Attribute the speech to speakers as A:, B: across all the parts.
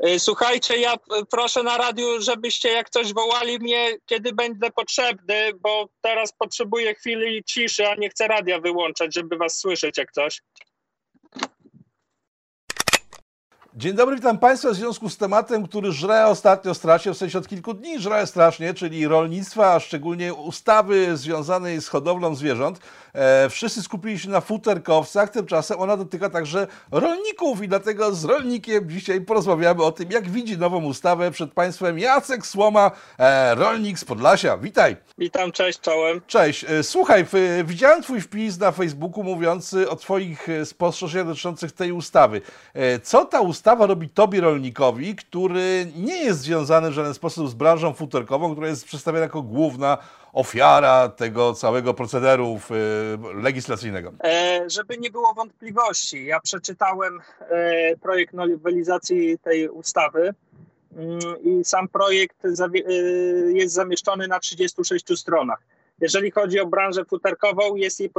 A: E, słuchajcie, ja proszę na radiu, żebyście jak coś wołali mnie, kiedy będę potrzebny, bo teraz potrzebuję chwili ciszy, a nie chcę radia wyłączać, żeby was słyszeć jak coś.
B: Dzień dobry, witam Państwa w związku z tematem, który żre ostatnio strasznie, w sensie od kilku dni żre strasznie, czyli rolnictwa, a szczególnie ustawy związanej z hodowlą zwierząt. E, wszyscy skupili się na futerkowcach, tymczasem ona dotyka także rolników i dlatego z rolnikiem dzisiaj porozmawiamy o tym, jak widzi nową ustawę przed Państwem Jacek Słoma, e, rolnik z Podlasia. Witaj.
A: Witam, cześć, czołem.
B: Cześć. E, słuchaj, widziałem Twój wpis na Facebooku mówiący o Twoich e, spostrzeżeniach dotyczących tej ustawy. E, co ta ustawa robi Tobie, rolnikowi, który nie jest związany w żaden sposób z branżą futerkową, która jest przedstawiana jako główna ofiara tego całego procederu legislacyjnego?
A: E, żeby nie było wątpliwości, ja przeczytałem e, projekt nowelizacji tej ustawy mm, i sam projekt e, jest zamieszczony na 36 stronach. Jeżeli chodzi o branżę futerkową, jest jej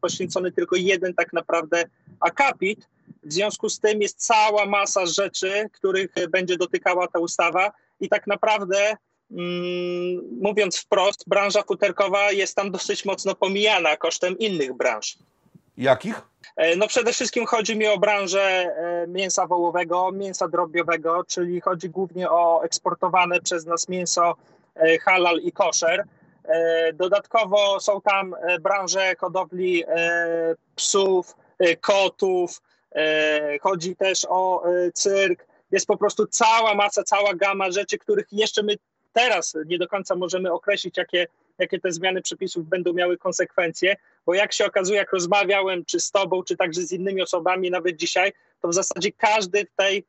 A: poświęcony tylko jeden tak naprawdę akapit. W związku z tym jest cała masa rzeczy, których będzie dotykała ta ustawa i tak naprawdę Mm, mówiąc wprost, branża futerkowa jest tam dosyć mocno pomijana kosztem innych branż.
B: Jakich?
A: E, no przede wszystkim chodzi mi o branżę e, mięsa wołowego, mięsa drobiowego, czyli chodzi głównie o eksportowane przez nas mięso e, halal i koszer. Dodatkowo są tam branże hodowli psów, kotów, chodzi też o cyrk. Jest po prostu cała masa, cała gama rzeczy, których jeszcze my teraz nie do końca możemy określić, jakie, jakie te zmiany przepisów będą miały konsekwencje, bo jak się okazuje, jak rozmawiałem czy z tobą, czy także z innymi osobami, nawet dzisiaj, to w zasadzie każdy w tej,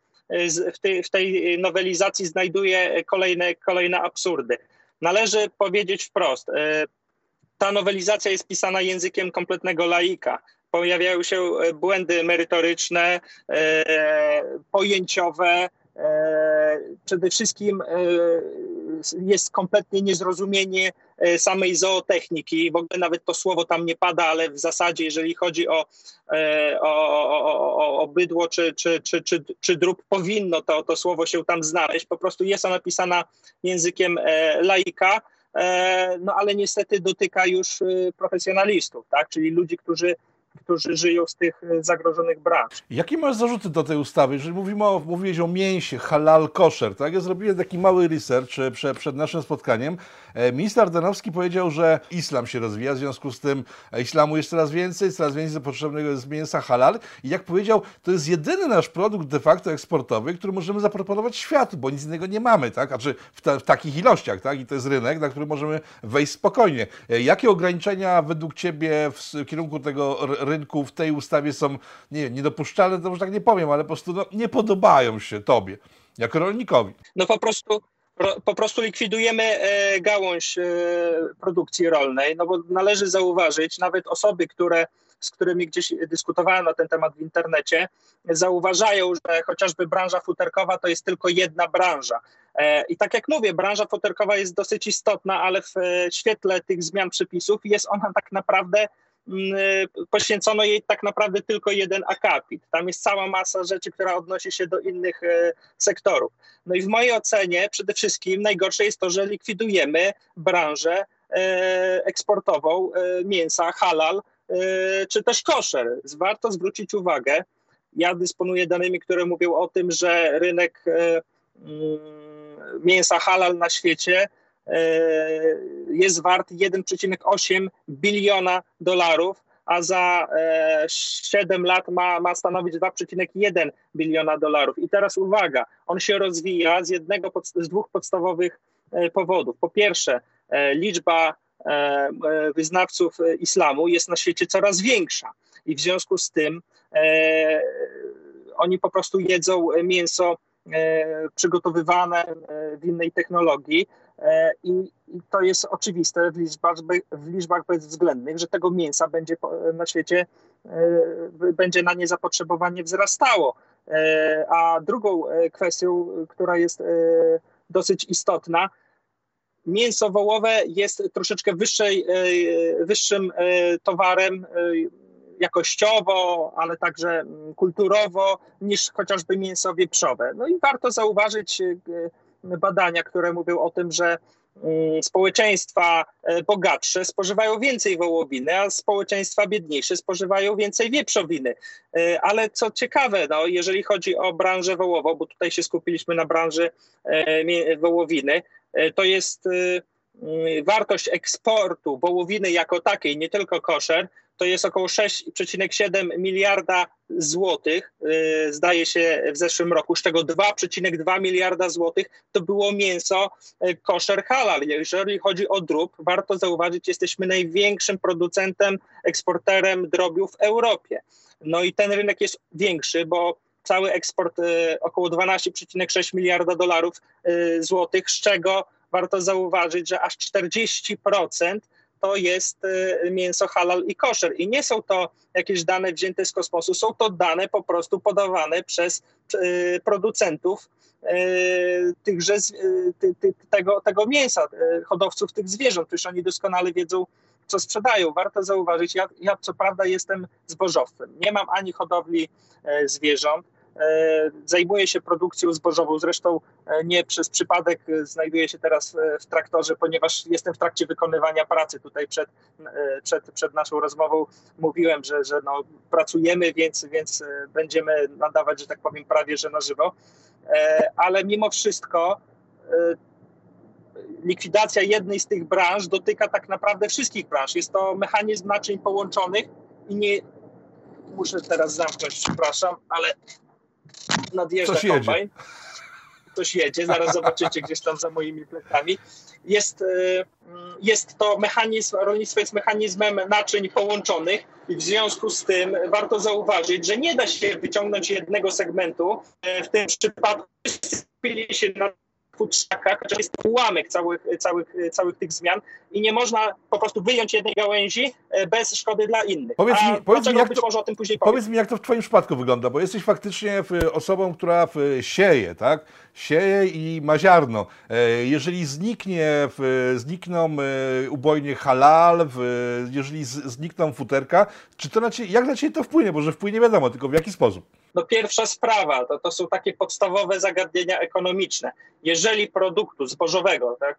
A: w tej, w tej nowelizacji znajduje kolejne, kolejne absurdy. Należy powiedzieć wprost, e, ta nowelizacja jest pisana językiem kompletnego laika. Pojawiają się błędy merytoryczne, e, pojęciowe, e, przede wszystkim jest kompletnie niezrozumienie e, samej zootechniki. W ogóle nawet to słowo tam nie pada, ale w zasadzie, jeżeli chodzi o, e, o, o, o bydło czy, czy, czy, czy, czy drób, powinno to, to słowo się tam znaleźć. Po prostu jest ona pisana językiem e, laika. No ale niestety dotyka już profesjonalistów, tak? czyli ludzi, którzy którzy żyją z tych e, zagrożonych branż.
B: Jakie masz zarzuty do tej ustawy? Jeżeli mówimy o, mówiłeś o mięsie, halal, koszer, tak? Ja zrobiłem taki mały research e, przed, przed naszym spotkaniem. E, minister Ardanowski powiedział, że islam się rozwija, w związku z tym islamu jest coraz więcej, coraz więcej potrzebnego jest mięsa halal i jak powiedział, to jest jedyny nasz produkt de facto eksportowy, który możemy zaproponować światu, bo nic innego nie mamy, tak? Znaczy w, ta, w takich ilościach, tak? I to jest rynek, na który możemy wejść spokojnie. Jakie ograniczenia według Ciebie w kierunku tego rynku w tej ustawie są nie, niedopuszczalne, to już tak nie powiem, ale po prostu no, nie podobają się Tobie jako rolnikowi.
A: No po prostu po prostu likwidujemy e, gałąź e, produkcji rolnej, no bo należy zauważyć, nawet osoby, które, z którymi gdzieś dyskutowałem na ten temat w internecie, zauważają, że chociażby branża futerkowa to jest tylko jedna branża. E, I tak jak mówię, branża futerkowa jest dosyć istotna, ale w świetle tych zmian przepisów jest ona tak naprawdę poświęcono jej tak naprawdę tylko jeden akapit. Tam jest cała masa rzeczy, która odnosi się do innych e, sektorów. No i w mojej ocenie przede wszystkim najgorsze jest to, że likwidujemy branżę e, eksportową mięsa halal czy też koszer. Warto zwrócić uwagę, ja dysponuję danymi, które mówią o tym, że rynek mm, mięsa halal na świecie jest wart 1,8 biliona dolarów, a za 7 e, lat ma, ma stanowić 2,1 biliona dolarów. I teraz uwaga, on się rozwija z jednego z dwóch podstawowych e, powodów. Po pierwsze, liczba wyznawców islamu jest na świecie coraz większa i w związku z tym oni po prostu jedzą mięso przygotowywane w innej technologii, E, I, I, to jest oczywiste w liczbach, w liczbach bezwzględnych, że tego mięsa będzie na świecie, e, będzie na nie zapotrzebowanie wzrastało. E, a drugą kwestią, która jest dosyć istotna, mięso wołowe jest troszeczkę wyższej, wyższym towarem jakościowo, ale także mm, kulturowo niż chociażby mięso wieprzowe. No i warto zauważyć badania, które mówią o tym, że mm, społeczeństwa bogatsze spożywają więcej wołowiny, a społeczeństwa biedniejsze spożywają więcej wieprzowiny. Ale co ciekawe, no, jeżeli chodzi o branżę wołową, bo tutaj się skupiliśmy na branży wołowiny, to jest Y, wartość eksportu wołowiny jako takiej, nie tylko koszer, to jest około 6,7 miliarda złotych, y, zdaje się w zeszłym roku, z czego 2,2 miliarda złotych to było mięso y, koszer halal. Jeżeli chodzi o drób, warto zauważyć, jesteśmy największym producentem, eksporterem drobiu w Europie. No i ten rynek jest większy, bo cały eksport około 12,6 miliarda dolarów złotych, z czego warto zauważyć, że aż 40% to jest y, mięso halal i koszer. I nie są to jakieś dane wzięte z kosmosu, są to dane po prostu podawane przez y, producentów y, tychże, tego, tego mięsa, hodowców tych zwierząt, przecież oni doskonale wiedzą, co sprzedają. Warto zauważyć, ja, ja co prawda jestem zbożowcem, nie mam ani hodowli zwierząt, E, zajmuję się produkcją zbożową. Zresztą e, nie przez przypadek znajduję się teraz e, w traktorze, ponieważ jestem w trakcie wykonywania pracy. Tutaj przed, przed, przed naszą rozmową mówiłem, że, że no, pracujemy, więc, więc będziemy nadawać, że tak powiem, prawie że na żywo. Ale mimo wszystko likwidacja jednej z tych branż dotyka tak naprawdę wszystkich branż. Jest to mechanizm naczyń połączonych i nie. Muszę teraz zamknąć, przepraszam, ale nadjeżdża Coś kombajn. Jedzie. Coś jedzie, zaraz zobaczycie gdzieś tam za moimi plecami. Jest, e, jest to mechanizm, rolnictwo jest mechanizmem naczyń połączonych i w związku z tym warto zauważyć, że nie da się wyciągnąć jednego segmentu. E, w tym przypadku skupili się na futrzakach, to jest ułamek całych, całych, całych tych zmian i nie można po prostu wyjąć jednej gałęzi bez szkody dla innych.
B: Powiedz mi, powiedz mi, jak to, może o tym później powiedz mi, jak to w Twoim przypadku wygląda, bo jesteś faktycznie osobą, która sieje, tak? Sieje i ma ziarno. E, jeżeli zniknie, znikną e, ubojnie halal, jeżeli znikną futerka, czy to na ciebie, jak na Ciebie to wpłynie? Bo że wpłynie wiadomo, tylko w jaki sposób?
A: No pierwsza sprawa, to, to są takie podstawowe zagadnienia ekonomiczne. Jeżeli produktu zbożowego, tak,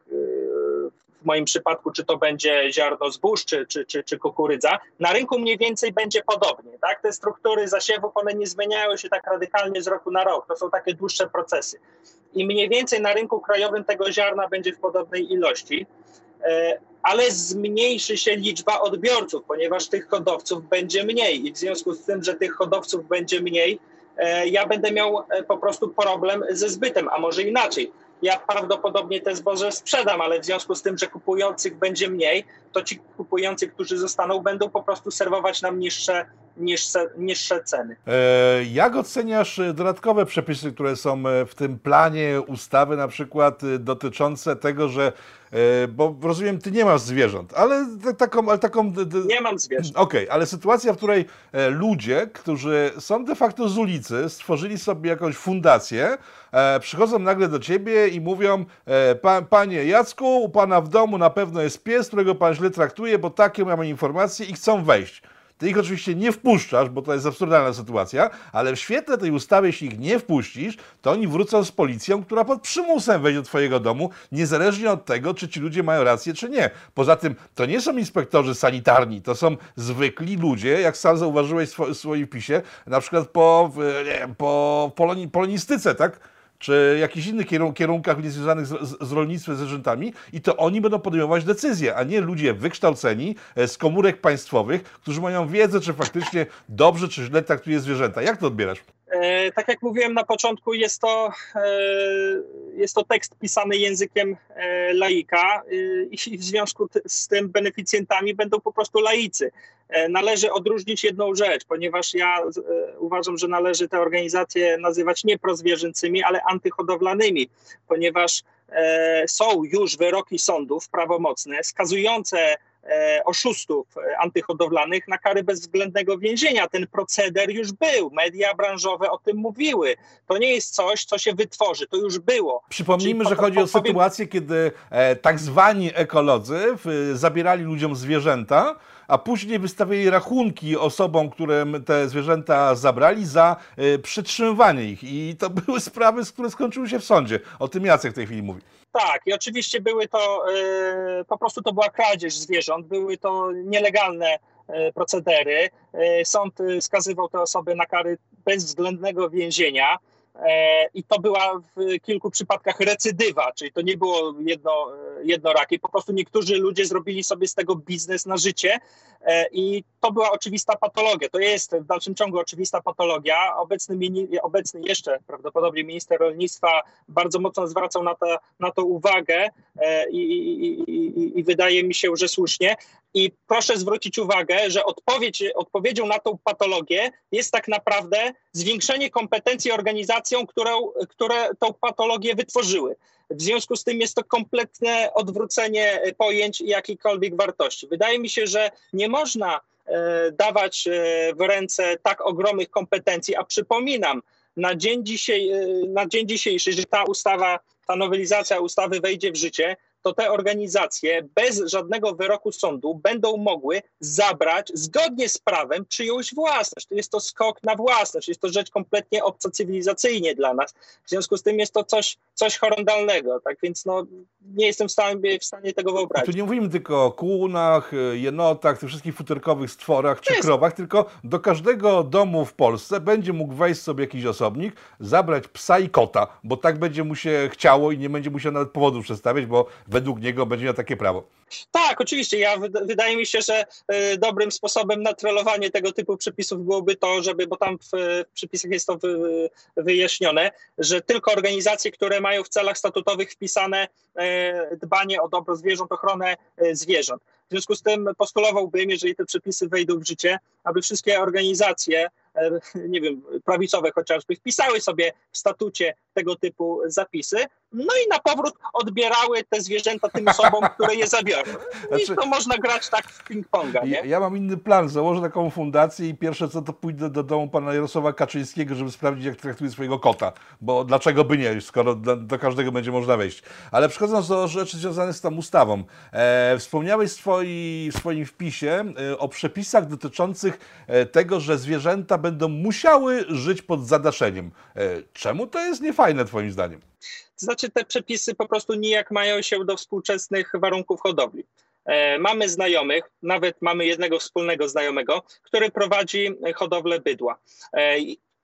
A: moim przypadku, czy to będzie ziarno zbóż, czy, czy, czy, czy kukurydza, na rynku mniej więcej będzie podobnie. Tak? Te struktury zasiewów, one nie zmieniają się tak radykalnie z roku na rok. To są takie dłuższe procesy. I mniej więcej na rynku krajowym tego ziarna będzie w podobnej ilości. E, ale zmniejszy się liczba odbiorców, ponieważ tych hodowców będzie mniej i w związku z tym, że tych hodowców będzie mniej, e, ja będę miał e, po prostu problem ze zbytem, a może inaczej. Ja prawdopodobnie te zboże sprzedam, ale w związku z tym, że kupujących będzie mniej, to ci kupujący, którzy zostaną, będą po prostu serwować nam niższe niższe, niższe ceny.
B: E, jak oceniasz e, dodatkowe przepisy, które są e, w tym planie ustawy, na przykład dotyczące tego, że bo rozumiem, ty nie masz zwierząt, ale taką... Ale taką
A: nie mam zwierząt.
B: Okej, okay, ale sytuacja, w której ludzie, którzy są de facto z ulicy, stworzyli sobie jakąś fundację, przychodzą nagle do ciebie i mówią, panie Jacku, u pana w domu na pewno jest pies, którego pan źle traktuje, bo takie mamy informacje i chcą wejść. Ty ich oczywiście nie wpuszczasz, bo to jest absurdalna sytuacja, ale w świetle tej ustawy, jeśli ich nie wpuścisz, to oni wrócą z policją, która pod przymusem wejdzie do twojego domu, niezależnie od tego, czy ci ludzie mają rację, czy nie. Poza tym, to nie są inspektorzy sanitarni, to są zwykli ludzie, jak sam zauważyłeś w swoim pisie, na przykład po, nie, po polonistyce, tak? Czy jakichś innych kierunkach niezwiązanych z, z rolnictwem, zwierzętami i to oni będą podejmować decyzje, a nie ludzie wykształceni e, z komórek państwowych, którzy mają wiedzę, czy faktycznie dobrze czy źle traktuje zwierzęta. Jak to odbierasz?
A: E, tak jak mówiłem na początku, jest to, e, jest to tekst pisany językiem e, laika i w związku z tym beneficjentami będą po prostu laicy. Należy odróżnić jedną rzecz, ponieważ ja uważam, że należy te organizacje nazywać nie prozwierzęcymi, ale antyhodowlanymi, ponieważ są już wyroki sądów prawomocne skazujące oszustów e, antyhodowlanych na kary bezwzględnego więzienia. Ten proceder już był, media branżowe o tym mówiły. To nie jest coś, co się wytworzy, to już było.
B: Przypomnijmy, Czyli że chodzi o sytuację, kiedy e, tak zwani ekolodzy zabierali ludziom zwierzęta, a później wystawiali rachunki osobom, które te zwierzęta zabrali za y, przetrzymywanie ich. I to były sprawy, które skończyły się w sądzie. O tym Jacek w tej chwili mówi.
A: Tak, i oczywiście były to, y, po prostu to była kradzież zwierząt, były to nielegalne y, procedery. Sąd skazywał te osoby na kary bezwzględnego więzienia. E, I to była w kilku przypadkach recydywa, czyli to nie było jedno, jednorakie. Po prostu niektórzy ludzie zrobili sobie z tego biznes na życie e, i to była oczywista patologia. To jest w dalszym ciągu oczywista patologia. Obecny, obecny jeszcze prawdopodobnie minister rolnictwa bardzo mocno zwracał na to, na to uwagę e, i, i, i, i wydaje mi się, że słusznie. I proszę zwrócić uwagę, że odpowiedź, odpowiedzią na tą patologię jest tak naprawdę zwiększenie kompetencji organizacjom, które, które tą patologię wytworzyły. W związku z tym jest to kompletne odwrócenie pojęć i jakiejkolwiek wartości. Wydaje mi się, że nie można e, dawać e, w ręce tak ogromnych kompetencji, a przypominam, na dzień, dzisiaj, e, na dzień dzisiejszy, że ta ustawa, ta nowelizacja ustawy wejdzie w życie, to te organizacje bez żadnego wyroku sądu będą mogły zabrać zgodnie z prawem czyjąś własność. To jest to skok na własność, jest to rzecz kompletnie obca cywilizacyjnie dla nas. W związku z tym jest to coś, coś horrendalnego, tak więc no, nie jestem w stanie, w stanie tego wyobrazić.
B: Tu nie mówimy tylko o kłunach, jenotach, tych wszystkich futerkowych stworach czy krowach, tylko do każdego domu w Polsce będzie mógł wejść sobie jakiś osobnik, zabrać psa i kota, bo tak będzie mu się chciało i nie będzie musiał nawet powodów przedstawiać, bo według niego będzie miał takie prawo.
A: Tak, oczywiście. Ja wydaje mi się, że y, dobrym sposobem na trollowanie tego typu przepisów byłoby to, żeby, bo tam w, w przepisach jest to wy, wyjaśnione, że tylko organizacje, które mają w celach statutowych wpisane dbanie o dobro zwierząt, ochronę zwierząt. W związku z tym postulowałbym, jeżeli te przepisy wejdą w życie, aby wszystkie organizacje, e, nie wiem, prawicowe chociażby, wpisały sobie w statucie tego typu zapisy, no i na powrót odbierały te zwierzęta tym osobom, które je zabiorą. I znaczy, to można grać tak w ping-ponga, nie?
B: Ja, ja, mam inny plan, założę taką fundację i pierwsze co to pójdę do domu pana Jarosława Kaczyńskiego, żeby sprawdzić, jak traktuje swojego kota, bo dlaczego by nie, skoro do, do każdego będzie można wejść. Ale przechodząc do rzeczy związanych z tą ustawą, e, wspomniałeś swoi, w swoim wpisie e, o przepisach dotyczących e, tego, że zwierzęta będą musiały żyć pod zadaszeniem. E, czemu to jest niefajne twoim zdaniem?
A: To znaczy te przepisy po prostu nijak mają się do współczesnych warunków hodowli. E, mamy znajomych, nawet mamy jednego wspólnego znajomego, który prowadzi hodowlę bydła.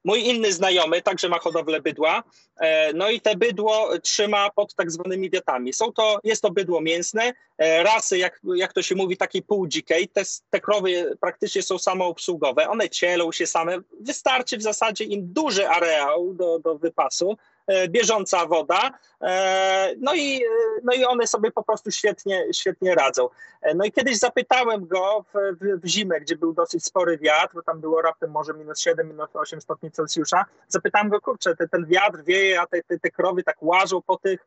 A: E, mój inny znajomy także ma hodowlę bydła, e, no i te bydło trzyma pod tak zwanymi wiatami. Są to, jest to bydło mięsne, rasy, jak, jak to się mówi, takiej półdzikiej. Te, te krowy praktycznie są samoobsługowe, one cielą się same. Wystarczy w zasadzie im duży areał do, do wypasu, E, bieżąca woda, e, no i, no i one sobie po prostu świetnie, świetnie radzą. E, no i kiedyś zapytałem go w, w, w zimę, gdzie był dosyć spory wiatr, bo tam było raptem może minus 7, minus 8 stopni Celsjusza, zapytałem go, kurczę, te, ten wiatr wieje, a te, te, te krowy tak łażą po, tych,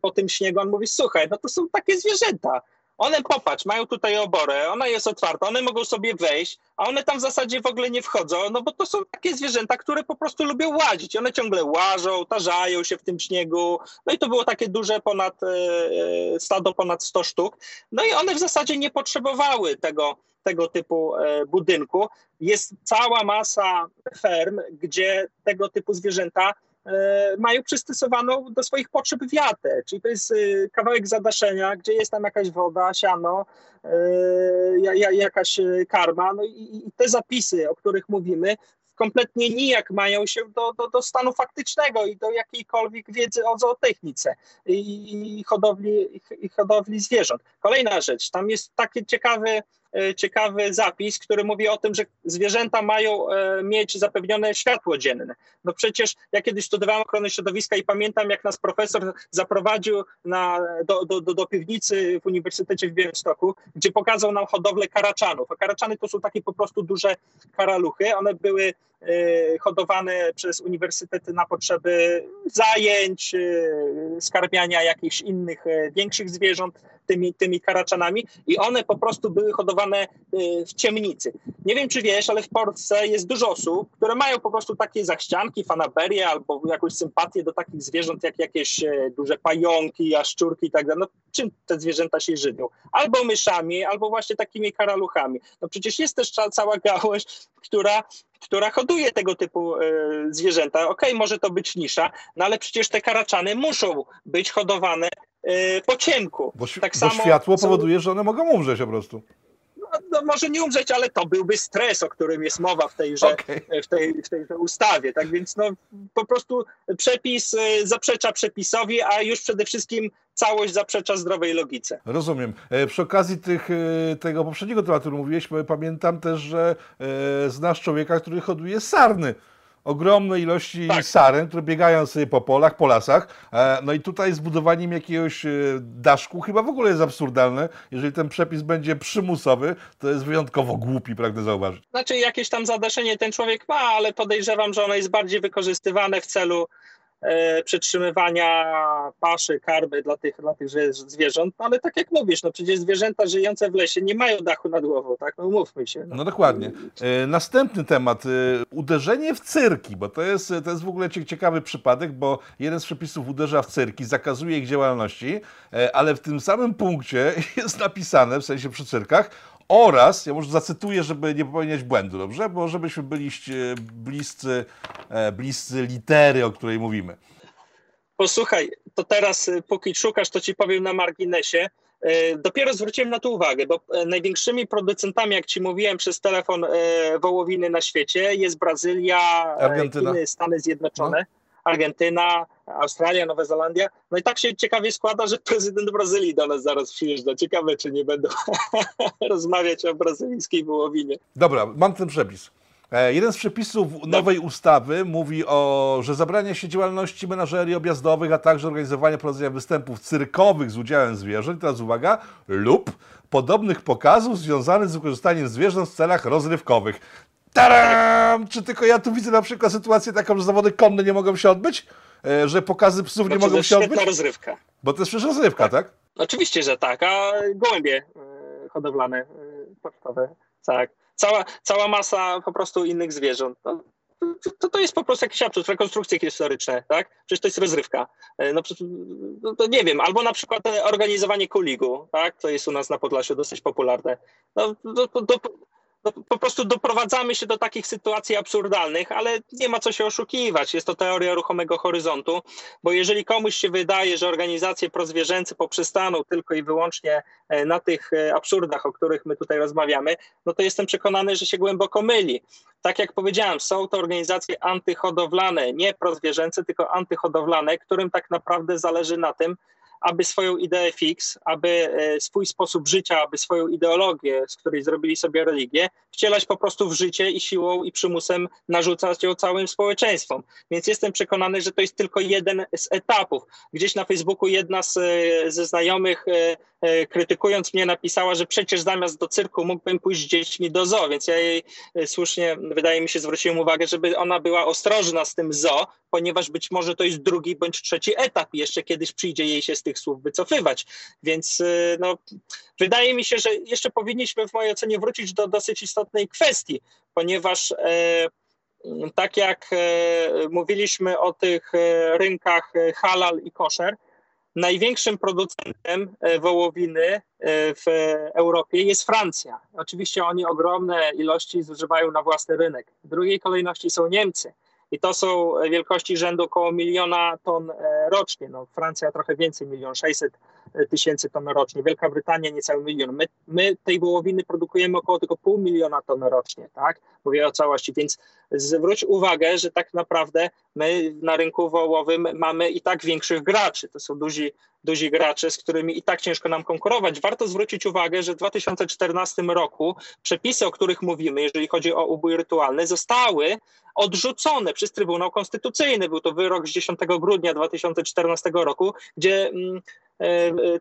A: po tym śniegu. On mówi, słuchaj, no to są takie zwierzęta. One, popatrz, mają tutaj oborę, ona jest otwarta, one mogą sobie wejść, a one tam w zasadzie w ogóle nie wchodzą, no bo to są takie zwierzęta, które po prostu lubią łazić. One ciągle łażą, tarzają się w tym śniegu. No i to było takie duże ponad, e, stado ponad 100 sztuk. No i one w zasadzie nie potrzebowały tego, tego typu e, budynku. Jest cała masa ferm, gdzie tego typu zwierzęta E, mają przystosowaną do swoich potrzeb wiatę, czyli to jest e, kawałek zadaszenia, gdzie jest tam jakaś woda, siano, e, jakaś karma, no i te zapisy, o których mówimy, kompletnie nijak mają się do, do, do stanu faktycznego i do jakiejkolwiek wiedzy o zootechnice i, i, hodowli, i hodowli zwierząt. Kolejna rzecz, tam jest taki ciekawy, e, ciekawy zapis, który mówi o tym, że zwierzęta mają e, mieć zapewnione światło dzienne. No przecież ja kiedyś studiowałem ochronę środowiska i pamiętam, jak nas profesor zaprowadził na, do, do, do, do piwnicy w Uniwersytecie w Białymstoku, gdzie pokazał nam hodowlę karaczanów. A karaczany to są takie po prostu duże karaluchy. One były Y, hodowane przez uniwersytety na potrzeby zajęć, skarmiania jakichś innych większych zwierząt tymi, tymi karaczanami i one po prostu były hodowane w ciemnicy. nie wiem czy wiesz, ale w Polsce jest dużo osób, które mają po prostu takie zachcianki, fanaberię albo jakąś sympatię do takich zwierząt jak jakieś e, duże pająki, jaszczurki i tak dalej. No czym te zwierzęta się żywią? Albo myszami, albo właśnie takimi karaluchami. No przecież jest też cała gałąź, która która hoduje tego typu y, zwierzęta. Okej, okay, może to być nisza, no ale przecież te karaczany muszą być hodowane y, po ciemku.
B: Bo, tak bo samo światło powoduje, że one mogą umrzeć po prostu
A: no, może nie umrzeć, ale to byłby stres, o którym jest mowa w tejże, okay. w tej, w tejże ustawie. Tak więc no, po prostu przepis y, zaprzecza przepisowi, a już przede wszystkim całość zaprzecza zdrowej logice.
B: Rozumiem. E, przy okazji tych, e, tego poprzedniego tematu, który mówiłeś, pamiętam też, że e, znasz człowieka, który hoduje sarny ogromne ilości tak. saren, które biegają sobie po polach, po lasach. E, no i tutaj zbudowaniem jakiegoś e, daszku chyba w ogóle jest absurdalne. Jeżeli ten przepis będzie przymusowy, to jest wyjątkowo głupi, pragnę zauważyć.
A: Znaczy jakieś tam zadaszenie ten człowiek ma, ale podejrzewam, że ono jest bardziej wykorzystywane w celu przetrzymywania paszy, karmy dla tych, dla tych zwierząt, no ale tak jak mówisz, no przecież zwierzęta żyjące w lesie nie mają dachu nad głową, tak? No umówmy się.
B: No, no dokładnie. E, następny temat, e, uderzenie w cyrki, bo to jest, to jest w ogóle ciekawy przypadek, bo jeden z przepisów uderza w cyrki, zakazuje ich działalności, ale w tym samym punkcie jest napisane, w sensie przy cyrkach, oraz, ja może zacytuję, żeby nie popełniać błędu, dobrze? Bo żebyśmy byli bliscy, e, bliscy litery, o której mówimy.
A: Posłuchaj, to teraz e, póki szukasz, to ci powiem na marginesie. E, dopiero zwróciłem na to uwagę, bo największymi producentami, jak ci mówiłem przez telefon, wołowiny na świecie jest Brazylia, Argentyna. Chiny, Stany Zjednoczone. No. Argentyna, Australia, Nowa Zelandia. No i tak się ciekawie składa, że prezydent Brazylii do nas zaraz przyjeżdża. Ciekawe, czy nie będą rozmawiać o brazylijskiej wołowinie.
B: Dobra, mam ten przepis. E, jeden z przepisów nowej ustawy mówi o, że zabrania się działalności menażerii objazdowych, a także organizowania prowadzenia występów cyrkowych z udziałem zwierząt, teraz uwaga, lub podobnych pokazów związanych z wykorzystaniem zwierząt w celach rozrywkowych. Taram! Czy tylko ja tu widzę na przykład sytuację taką, że zawody konne nie mogą się odbyć? E, że pokazy psów nie znaczy, mogą się odbyć?
A: rozrywka.
B: Bo to jest przecież rozrywka, tak? tak?
A: Oczywiście, że tak, a gołębie e, hodowlane, e, pocztowe, tak. Cała, cała masa po prostu innych zwierząt. No, to, to jest po prostu jakiś absurd, rekonstrukcje historyczne, tak? Przecież to jest rozrywka. No, no, to nie wiem, albo na przykład organizowanie kuligu, tak? To jest u nas na Podlasiu dosyć popularne. No, to, to, no, po prostu doprowadzamy się do takich sytuacji absurdalnych, ale nie ma co się oszukiwać. Jest to teoria ruchomego horyzontu, bo jeżeli komuś się wydaje, że organizacje prozwierzęce poprzestaną tylko i wyłącznie e, na tych e, absurdach, o których my tutaj rozmawiamy, no to jestem przekonany, że się głęboko myli. Tak jak powiedziałem, są to organizacje antyhodowlane, nie prozwierzęce, tylko antyhodowlane, którym tak naprawdę zależy na tym, aby swoją ideę fix, aby e, swój sposób życia, aby swoją ideologię, z której zrobili sobie religię, wcielać po prostu w życie i siłą i przymusem narzucać ją całym społeczeństwom. Więc jestem przekonany, że to jest tylko jeden z etapów. Gdzieś na Facebooku jedna z, e, ze znajomych e, krytykując mnie napisała, że przecież zamiast do cyrku mógłbym pójść z dziećmi do zoo, więc ja jej słusznie, wydaje mi się, zwróciłem uwagę, żeby ona była ostrożna z tym zoo, ponieważ być może to jest drugi bądź trzeci etap i jeszcze kiedyś przyjdzie jej się z tych słów wycofywać. Więc y, no, wydaje mi się, że jeszcze powinniśmy w mojej ocenie wrócić do dosyć istotnej kwestii, ponieważ e, tak jak e, mówiliśmy o tych e, rynkach halal i koszer, największym producentem wołowiny w Europie jest Francja. Oczywiście oni ogromne ilości zużywają na własny rynek. W drugiej kolejności są Niemcy i to są wielkości rzędu około miliona ton e, rocznie. No, Francja trochę więcej, milion sześćset tysięcy ton rocznie, Wielka Brytania niecały milion. My, my tej wołowiny produkujemy około tylko pół miliona ton rocznie, tak? Mówię o całości, więc zwróć uwagę, że tak naprawdę my na rynku wołowym mamy i tak większych graczy. To są duzi, duzi gracze, z którymi i tak ciężko nam konkurować. Warto zwrócić uwagę, że w 2014 roku przepisy, o których mówimy, jeżeli chodzi o ubój rytualny, zostały odrzucone przez Trybunał Konstytucyjny. Był to wyrok z 10 grudnia 2014 roku, gdzie mm,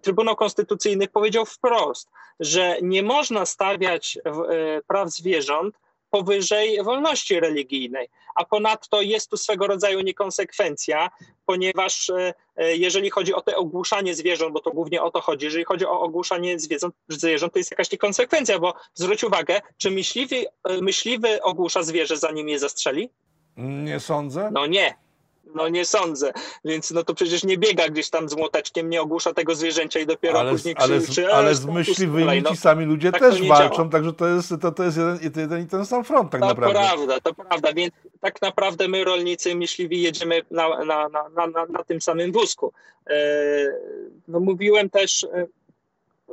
A: Trybunał Konstytucyjny powiedział wprost, że nie można stawiać e, praw zwierząt powyżej wolności religijnej. A ponadto jest tu swego rodzaju niekonsekwencja, ponieważ e, e, jeżeli chodzi o to ogłuszanie zwierząt, bo to głównie o to chodzi, jeżeli chodzi o ogłuszanie zwierząt, zwierząt to jest jakaś niekonsekwencja, bo zwróć uwagę, czy myśliwy, e, myśliwy ogłusza zwierzę, zanim je zastrzeli?
B: Nie sądzę.
A: No nie. No nie sądzę, więc no to przecież nie biega gdzieś tam z młoteczkiem, nie ogłusza tego zwierzęcia i dopiero
B: ale,
A: później
B: ale,
A: krzyczy,
B: ale z myśliwymi
A: no,
B: ci sami ludzie
A: tak
B: też walczą,
A: działa.
B: także to jest, to, to jest jeden, jeden i ten sam front tak
A: to
B: naprawdę.
A: prawda, to prawda, więc tak naprawdę my rolnicy myśliwi jedziemy na, na, na, na, na tym samym wózku. E, no mówiłem też, e,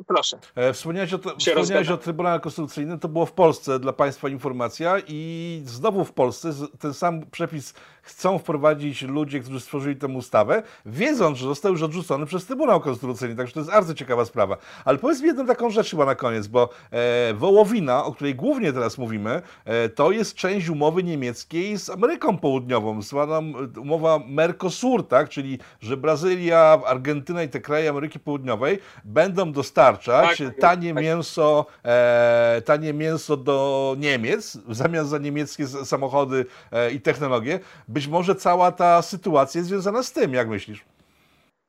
A: Proszę.
B: E, wspomniałeś o, wspomniałeś o Trybunale Konstytucyjnym, to było w Polsce dla Państwa informacja i znowu w Polsce ten sam przepis chcą wprowadzić ludzie, którzy stworzyli tę ustawę, wiedząc, że został już odrzucony przez Trybunał Konstytucyjny, także to jest bardzo ciekawa sprawa. Ale powiedz mi jedną taką rzecz chyba na koniec, bo e, wołowina, o której głównie teraz mówimy, e, to jest część umowy niemieckiej z Ameryką Południową, zwana umowa Mercosur, tak? czyli że Brazylia, Argentyna i te kraje Ameryki Południowej będą dostarczać tak, tanie tak. mięso, e, tanie mięso do Niemiec w zamian za niemieckie samochody e, i technologie. Być może cała ta sytuacja jest związana z tym, jak myślisz?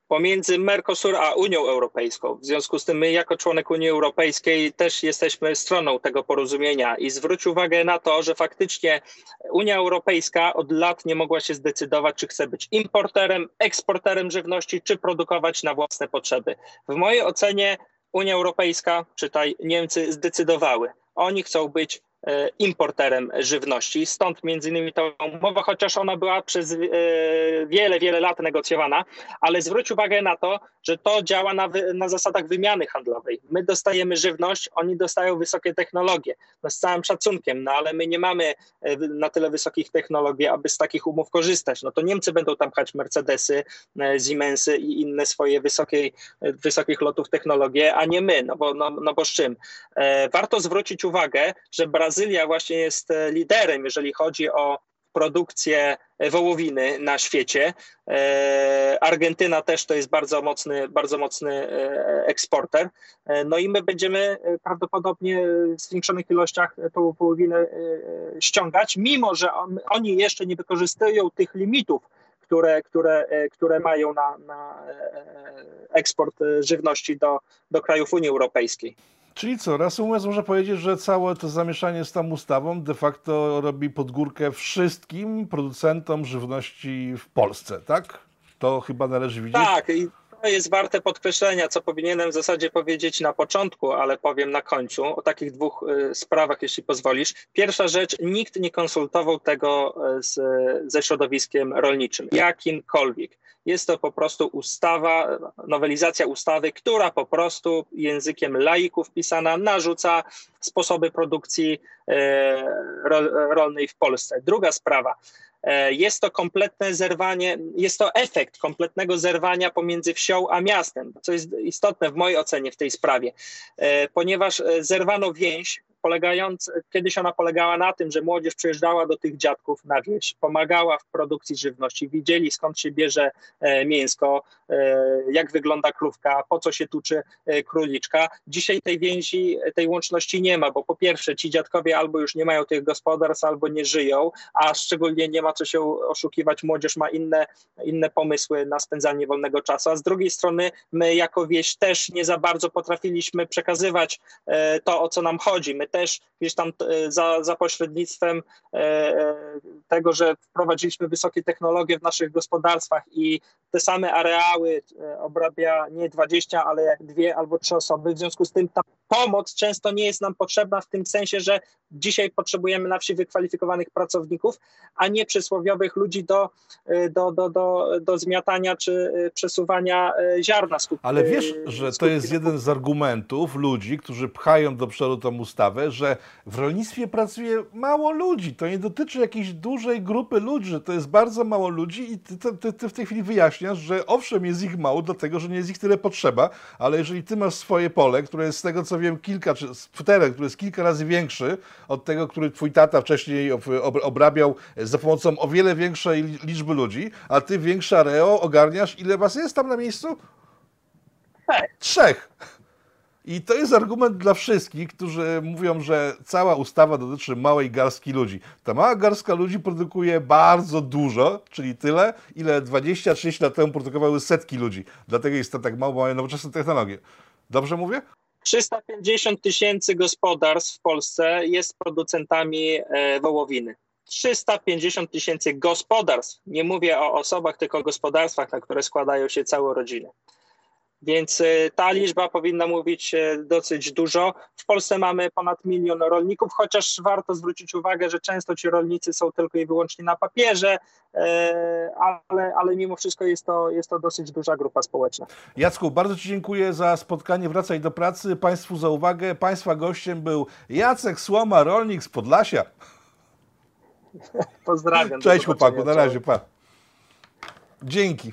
A: pomiędzy Mercosur a Unią Europejską. W związku z tym my jako członek Unii Europejskiej też jesteśmy stroną tego porozumienia i zwróć uwagę na to, że faktycznie Unia Europejska od lat nie mogła się zdecydować, czy chce być importerem, eksporterem żywności, czy produkować na własne potrzeby. W mojej ocenie Unia Europejska, czytaj Niemcy, zdecydowały. Oni chcą być importerem żywności. Stąd między innymi ta umowa, chociaż ona była przez e, wiele, wiele lat negocjowana, ale zwróć uwagę na to, że to działa na, na zasadach wymiany handlowej. My dostajemy żywność, oni dostają wysokie technologie. No z całym szacunkiem, no ale my nie mamy e, na tyle wysokich technologii, aby z takich umów korzystać. No to Niemcy będą tam pchać Mercedesy, Siemensy i inne swoje wysokiej, wysokich lotów technologie, a nie my, no bo, no, no bo z czym? Warto zwrócić uwagę, że Brazylia Brazylia właśnie jest e, liderem, jeżeli chodzi o produkcję wołowiny na świecie. E, Argentyna też to jest bardzo mocny, bardzo mocny e, eksporter. No i my będziemy prawdopodobnie w zwiększonych ilościach tą wołowinę ściągać, mimo że on, oni jeszcze nie wykorzystują tych limitów, które, które, które mają na, na eksport żywności do, do krajów Unii Europejskiej.
B: Czyli co, reasumując, można powiedzieć, że całe to zamieszanie z tą ustawą de facto robi podgórkę wszystkim producentom żywności w Polsce, tak? To chyba należy widzieć.
A: Tak, to jest warte podkreślenia, co powinienem w zasadzie powiedzieć na początku, ale powiem na końcu o takich dwóch y, sprawach, jeśli pozwolisz. Pierwsza rzecz, nikt nie konsultował tego y, z, ze środowiskiem rolniczym, jakimkolwiek. Jest to po prostu ustawa, nowelizacja ustawy, która po prostu językiem laików pisana narzuca sposoby produkcji e, rolnej w Polsce. Druga sprawa. E, jest to kompletne zerwanie, jest to efekt kompletnego zerwania pomiędzy wsią a miastem, co jest istotne w mojej ocenie w tej sprawie, e, ponieważ zerwano więź polegając, kiedyś ona polegała na tym, że młodzież przyjeżdżała do tych dziadków na wieś, pomagała w produkcji żywności, widzieli skąd się bierze e, mięsko, e, jak wygląda krówka, po co się tuczy e, króliczka. Dzisiaj tej więzi, tej łączności nie ma, bo po pierwsze ci dziadkowie albo już nie mają tych gospodarstw, albo nie żyją, a szczególnie nie ma co się oszukiwać, młodzież ma inne, inne pomysły na spędzanie wolnego czasu, a z drugiej strony my jako wieś też nie za bardzo potrafiliśmy przekazywać to, o co nam chodzi. My też gdzieś tam e, za, za pośrednictwem e, e, tego, że wprowadziliśmy wysokie technologie w naszych gospodarstwach i te same areały obrabia nie 20, ale dwie albo trzy osoby. W związku z tym ta pomoc często nie jest nam potrzebna w tym sensie, że dzisiaj potrzebujemy na wsi wykwalifikowanych pracowników, a nie przysłowiowych ludzi do, do, do, do, do zmiatania czy przesuwania ziarna.
B: Skutki, ale wiesz, że to jest jeden z argumentów ludzi, którzy pchają do przodu tą ustawę, że w rolnictwie pracuje mało ludzi. To nie dotyczy jakiejś dużej grupy ludzi, że to jest bardzo mało ludzi i ty, ty, ty w tej chwili wyjaśniasz, że owszem jest ich mało, dlatego że nie jest ich tyle potrzeba, ale jeżeli ty masz swoje pole, które jest z tego co wiem kilka, czy teren, który jest kilka razy większy od tego, który twój tata wcześniej obrabiał za pomocą o wiele większej liczby ludzi, a ty większe areo ogarniasz, ile was jest tam na miejscu?
A: Trzech.
B: Trzech. I to jest argument dla wszystkich, którzy mówią, że cała ustawa dotyczy małej garstki ludzi. Ta mała garstka ludzi produkuje bardzo dużo, czyli tyle, ile 20-30 lat temu produkowały setki ludzi. Dlatego jest to tak mało, mają nowoczesne technologie. Dobrze mówię?
A: 350 tysięcy gospodarstw w Polsce jest producentami e, wołowiny. 350 tysięcy gospodarstw. Nie mówię o osobach, tylko o gospodarstwach, na które składają się całe rodziny. Więc e, ta liczba powinna mówić e, dosyć dużo. W Polsce mamy ponad milion rolników, chociaż warto zwrócić uwagę, że często ci rolnicy są tylko i wyłącznie na papierze, e, ale, ale mimo wszystko jest to, jest to dosyć duża grupa społeczna.
B: Jacku, bardzo Ci dziękuję za spotkanie. Wracaj do pracy. Państwu za uwagę. Państwa gościem był Jacek Słoma, rolnik z Podlasia.
A: Pozdrawiam.
B: Cześć chłopaku, na razie, pa. Dzięki.